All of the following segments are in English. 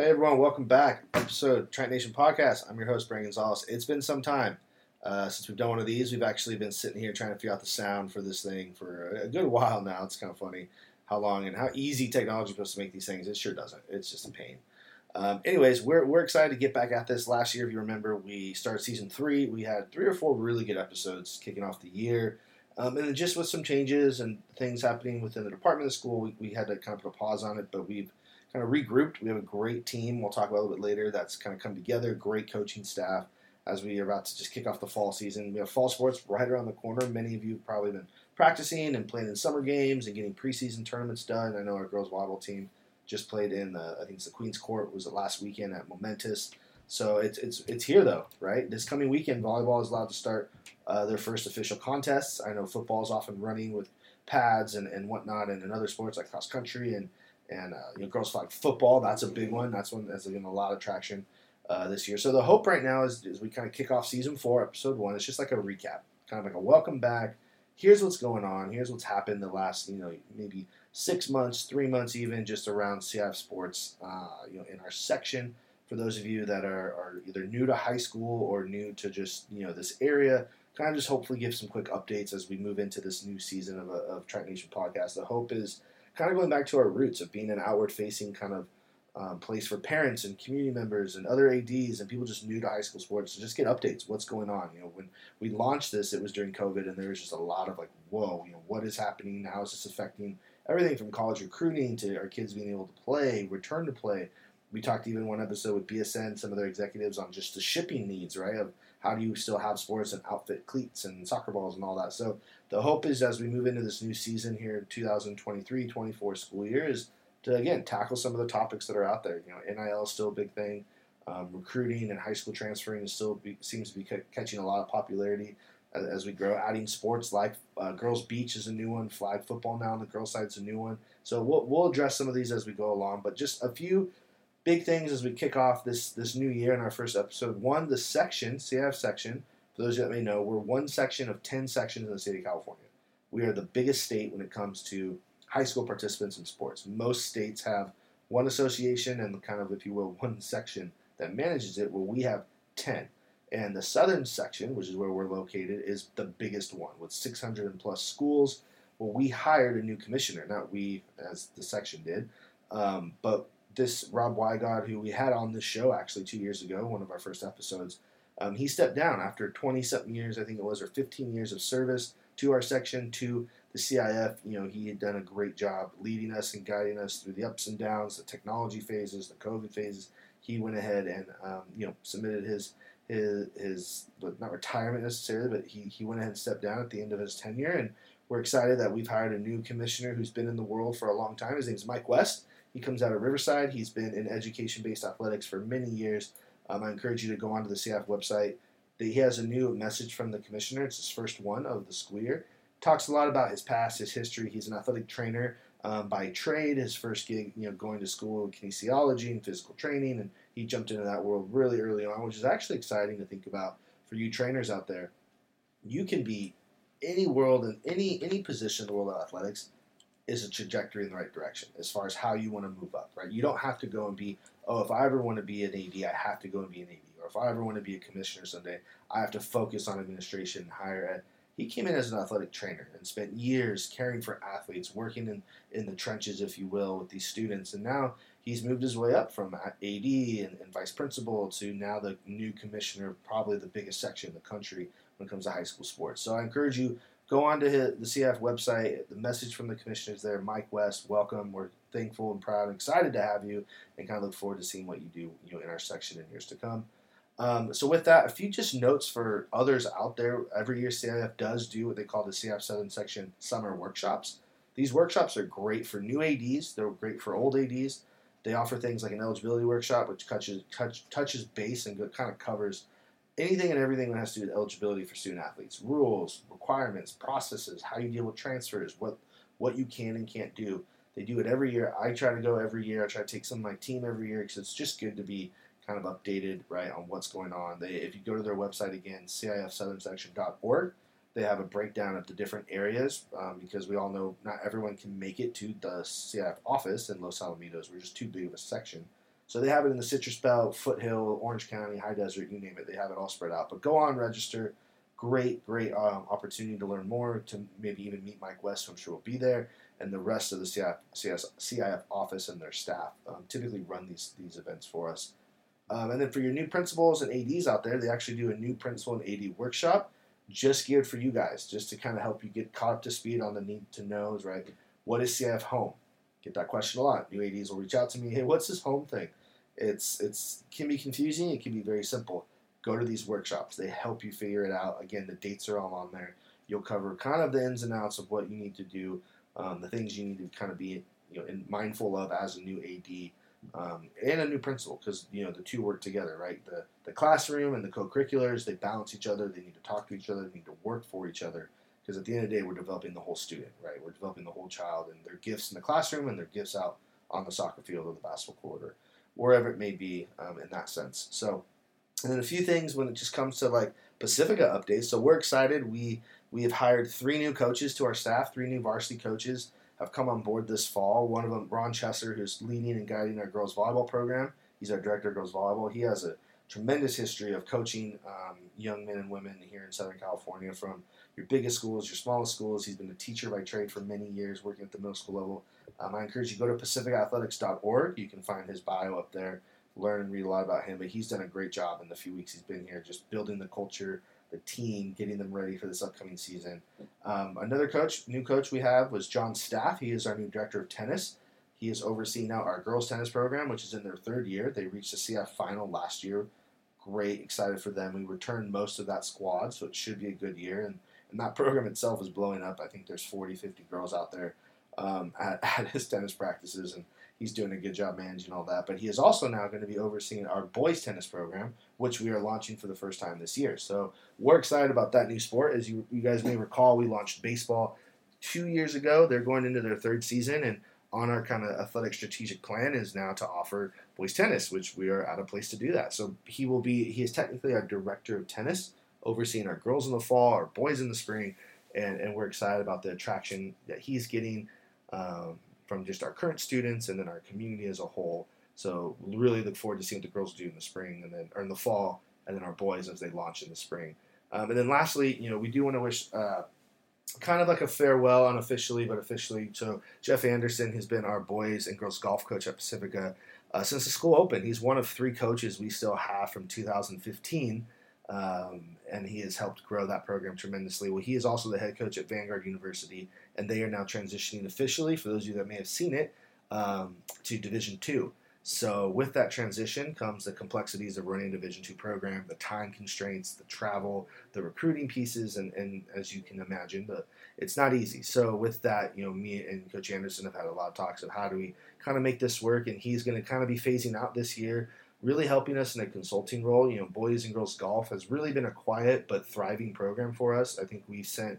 Hey everyone, welcome back. Episode Triton Nation Podcast. I'm your host, Brandon Gonzalez. It's been some time uh, since we've done one of these. We've actually been sitting here trying to figure out the sound for this thing for a good while now. It's kind of funny how long and how easy technology is supposed to make these things. It sure doesn't. It's just a pain. Um, anyways, we're, we're excited to get back at this. Last year, if you remember, we started season three. We had three or four really good episodes kicking off the year. Um, and then just with some changes and things happening within the department of the school, we, we had to kind of put a pause on it, but we've kind of regrouped. We have a great team. We'll talk about a little bit later. That's kind of come together. Great coaching staff as we are about to just kick off the fall season. We have fall sports right around the corner. Many of you have probably been practicing and playing in summer games and getting preseason tournaments done. I know our girls volleyball team just played in the I think it's the Queens Court was the last weekend at Momentous. So it's it's it's here though, right? This coming weekend, volleyball is allowed to start uh, their first official contests. I know football is often running with pads and, and whatnot, and in other sports like cross country and and uh, you know girls flag football. That's a big one. That's one that's getting a lot of traction uh, this year. So the hope right now is, is we kind of kick off season four, episode one. It's just like a recap, kind of like a welcome back. Here's what's going on. Here's what's happened the last you know maybe six months, three months, even just around CIF sports. Uh, you know in our section for those of you that are, are either new to high school or new to just you know this area kind of just hopefully give some quick updates as we move into this new season of, a, of Triton Nation podcast. The hope is kind of going back to our roots of being an outward facing kind of um, place for parents and community members and other ads and people just new to high school sports to just get updates what's going on? You know when we launched this it was during covid and there was just a lot of like whoa you know what is happening? How is this affecting everything from college recruiting to our kids being able to play return to play we talked even one episode with bsn some of their executives on just the shipping needs right of how do you still have sports and outfit cleats and soccer balls and all that so the hope is as we move into this new season here in 2023-24 school year is to again tackle some of the topics that are out there. You know, NIL is still a big thing. Um, recruiting and high school transferring is still be, seems to be c- catching a lot of popularity as, as we grow. Adding sports like uh, girls beach is a new one. Flag football now on the girls side is a new one. So we'll, we'll address some of these as we go along. But just a few big things as we kick off this this new year in our first episode. One, the section CIF section. For those that may know, we're one section of ten sections in the state of California. We are the biggest state when it comes to high school participants in sports. Most states have one association and kind of, if you will, one section that manages it. Well, we have 10. And the southern section, which is where we're located, is the biggest one with 600 plus schools. Well, we hired a new commissioner, not we as the section did, um, but this Rob Wigod, who we had on this show actually two years ago, one of our first episodes, um, he stepped down after 20 something years, I think it was, or 15 years of service to our section to the CIF, you know, he had done a great job leading us and guiding us through the ups and downs, the technology phases, the COVID phases. He went ahead and um, you know submitted his his his not retirement necessarily, but he he went ahead and stepped down at the end of his tenure, and we're excited that we've hired a new commissioner who's been in the world for a long time. His name is Mike West. He comes out of Riverside. He's been in education-based athletics for many years. Um, I encourage you to go onto the CIF website. He has a new message from the commissioner. It's his first one of the school year talks a lot about his past, his history. He's an athletic trainer um, by trade. His first gig, you know, going to school in kinesiology and physical training, and he jumped into that world really early on, which is actually exciting to think about for you trainers out there. You can be any world in any any position in the world of athletics is a trajectory in the right direction as far as how you want to move up, right? You don't have to go and be, oh, if I ever want to be an AD, I have to go and be an AD. Or if I ever want to be a commissioner someday, I have to focus on administration and higher ed he came in as an athletic trainer and spent years caring for athletes, working in, in the trenches, if you will, with these students. And now he's moved his way up from AD and, and vice principal to now the new commissioner probably the biggest section in the country when it comes to high school sports. So I encourage you, go on to the CIF website. The message from the commissioner is there. Mike West, welcome. We're thankful and proud and excited to have you and kind of look forward to seeing what you do you know, in our section in years to come. Um, so with that, a few just notes for others out there. Every year, CIF does do what they call the CIF Southern Section Summer Workshops. These workshops are great for new ADs. They're great for old ADs. They offer things like an eligibility workshop, which touches touch, touches base and kind of covers anything and everything that has to do with eligibility for student athletes, rules, requirements, processes, how you deal with transfers, what what you can and can't do. They do it every year. I try to go every year. I try to take some of my team every year because it's just good to be kind of updated right on what's going on. They, if you go to their website again, cifsouthernsection.org, they have a breakdown of the different areas um, because we all know not everyone can make it to the CIF office in Los Alamitos. We're just too big of a section. So they have it in the Citrus Belt, Foothill, Orange County, High Desert, you name it. They have it all spread out. But go on, register. Great, great um, opportunity to learn more, to maybe even meet Mike West, who I'm sure will be there, and the rest of the CIF, CIF office and their staff. Um, typically run these these events for us. Um, and then for your new principals and ADs out there, they actually do a new principal and AD workshop just geared for you guys, just to kind of help you get caught up to speed on the need to knows, right? What is CIF home? Get that question a lot. New ADs will reach out to me, hey, what's this home thing? It's it's can be confusing. It can be very simple. Go to these workshops. They help you figure it out. Again, the dates are all on there. You'll cover kind of the ins and outs of what you need to do, um, the things you need to kind of be you know mindful of as a new AD um, and a new principal because you know the two work together, right? The the classroom and the co-curriculars they balance each other. They need to talk to each other. They need to work for each other because at the end of the day, we're developing the whole student, right? We're developing the whole child and their gifts in the classroom and their gifts out on the soccer field or the basketball court or wherever it may be um, in that sense. So, and then a few things when it just comes to like Pacifica updates. So we're excited. We we have hired three new coaches to our staff, three new varsity coaches have come on board this fall. One of them, Ron Chesser, who's leading and guiding our girls volleyball program. He's our director of girls volleyball. He has a tremendous history of coaching um, young men and women here in Southern California from your biggest schools, your smallest schools. He's been a teacher by trade for many years, working at the middle school level. Um, I encourage you to go to pacificathletics.org. You can find his bio up there, learn and read a lot about him. But he's done a great job in the few weeks he's been here, just building the culture, the team, getting them ready for this upcoming season. Um, another coach, new coach we have was John Staff. He is our new director of tennis. He is overseeing now our girls tennis program, which is in their third year. They reached the CIF final last year. Great, excited for them. We returned most of that squad, so it should be a good year. And, and that program itself is blowing up. I think there's 40, 50 girls out there um, at, at his tennis practices, and he's doing a good job managing all that. But he is also now going to be overseeing our boys tennis program, which we are launching for the first time this year. So we're excited about that new sport. As you, you guys may recall, we launched baseball two years ago. They're going into their third season, and on our kind of athletic strategic plan is now to offer boys tennis, which we are at a place to do that. So he will be he is technically our director of tennis, overseeing our girls in the fall, our boys in the spring, and, and we're excited about the attraction that he's getting. Um, from just our current students and then our community as a whole. So really look forward to seeing what the girls do in the spring and then or in the fall, and then our boys as they launch in the spring. Um, and then lastly, you know, we do want to wish uh, kind of like a farewell, unofficially but officially. So Jeff Anderson who's been our boys and girls golf coach at Pacifica uh, since the school opened. He's one of three coaches we still have from 2015 um, and he has helped grow that program tremendously. Well, he is also the head coach at Vanguard University, and they are now transitioning officially, for those of you that may have seen it, um, to Division Two. So with that transition comes the complexities of running a Division Two program, the time constraints, the travel, the recruiting pieces, and, and as you can imagine, the, it's not easy. So with that, you know, me and Coach Anderson have had a lot of talks of how do we kind of make this work, and he's going to kind of be phasing out this year really helping us in a consulting role. You know, Boys and Girls Golf has really been a quiet but thriving program for us. I think we've sent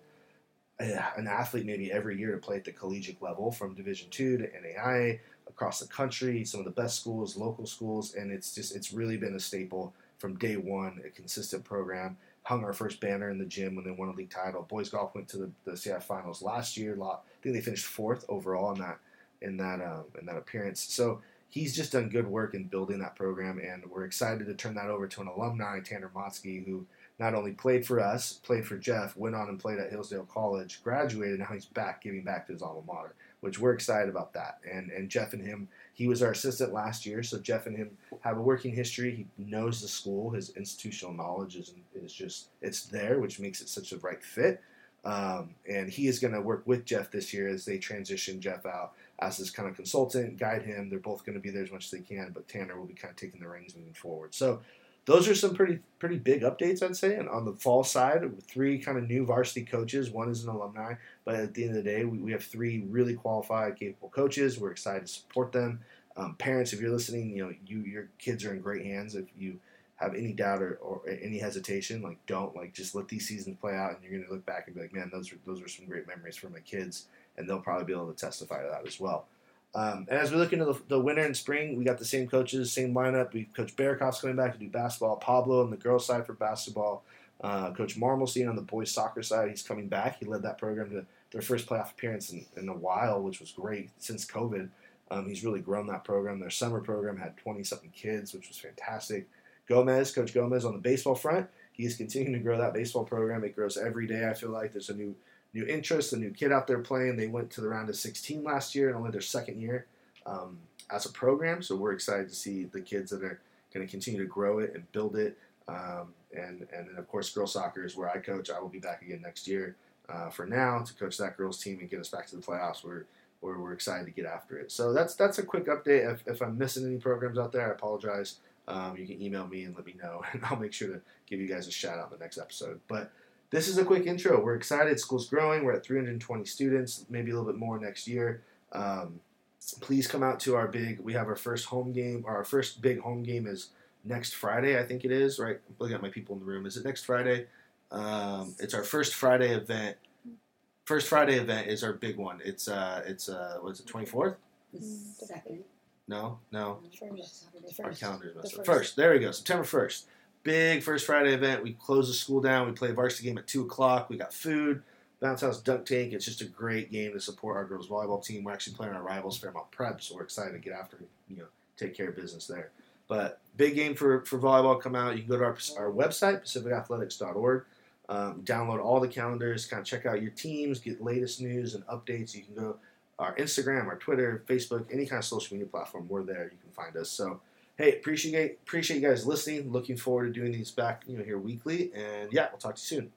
an athlete maybe every year to play at the collegiate level from Division two to NAIA across the country, some of the best schools, local schools, and it's just it's really been a staple from day one, a consistent program. Hung our first banner in the gym when they won a league title. Boys golf went to the, the finals last year. I think they finished fourth overall in that in that um, in that appearance. So he's just done good work in building that program, and we're excited to turn that over to an alumni, Tanner Motzke, who not only played for us, played for Jeff, went on and played at Hillsdale College, graduated, now he's back giving back to his alma mater, which we're excited about that. And and Jeff and him, he was our assistant last year, so Jeff and him have a working history. He knows the school, his institutional knowledge is is just it's there, which makes it such a right fit. Um, and he is going to work with Jeff this year as they transition Jeff out as his kind of consultant, guide him. They're both going to be there as much as they can, but Tanner will be kind of taking the reins moving forward. So those are some pretty pretty big updates, I'd say. And on the fall side, three kind of new varsity coaches. One is an alumni, but at the end of the day, we, we have three really qualified, capable coaches. We're excited to support them. Um, parents, if you're listening, you know you your kids are in great hands. If you have any doubt or, or any hesitation, like don't like just let these seasons play out, and you're going to look back and be like, man, those are those are some great memories for my kids and they'll probably be able to testify to that as well. Um, and as we look into the, the, winter and spring, we got the same coaches, same lineup. We Coach Barakoff's coming back to do basketball. Pablo on the girls' side for basketball. Uh, Coach Marmelstein on the boys' soccer side, he's coming back. He led that program to their first playoff appearance in, in a while, which was great since COVID. Um, he's really grown that program. Their summer program had 20 something kids, which was fantastic. Gomez, Coach Gomez on the baseball front, he's continuing to grow that baseball program. It grows every day. I feel like there's a new new interest, a new kid out there playing. They went to the round of 16 last year and only their second year um, as a program. So we're excited to see the kids that are going to continue to grow it and build it. Um, and and then of course girls soccer is where I coach. I will be back again next year. Uh, for now to coach that girls team and get us back to the playoffs. We're we're, we're excited to get after it. So that's that's a quick update. If, if I'm missing any programs out there, I apologize. Um, you can email me and let me know, and I'll make sure to give you guys a shout out in the next episode. But this is a quick intro. We're excited. School's growing. We're at 320 students, maybe a little bit more next year. Um, please come out to our big. We have our first home game. Our first big home game is next Friday. I think it is. Right. I'm looking at my people in the room. Is it next Friday? Um, it's our first Friday event. First Friday event is our big one. It's uh, it's uh, what's it? Twenty fourth? Second. No, no. First. Our calendar's The messed up. first. There we go. September first. Big first Friday event. We close the school down. We play a varsity game at two o'clock. We got food. Bounce House Dunk Tank. It's just a great game to support our girls volleyball team. We're actually playing our rivals, Fairmont Prep, so we're excited to get after you know take care of business there. But big game for for volleyball. Come out. You can go to our our website pacificathletics.org. Um, download all the calendars. Kind of check out your teams. Get latest news and updates. You can go our Instagram, our Twitter, Facebook, any kind of social media platform. We're there. You can find us. So hey, appreciate appreciate you guys listening. Looking forward to doing these back, you know, here weekly. And yeah, we'll talk to you soon.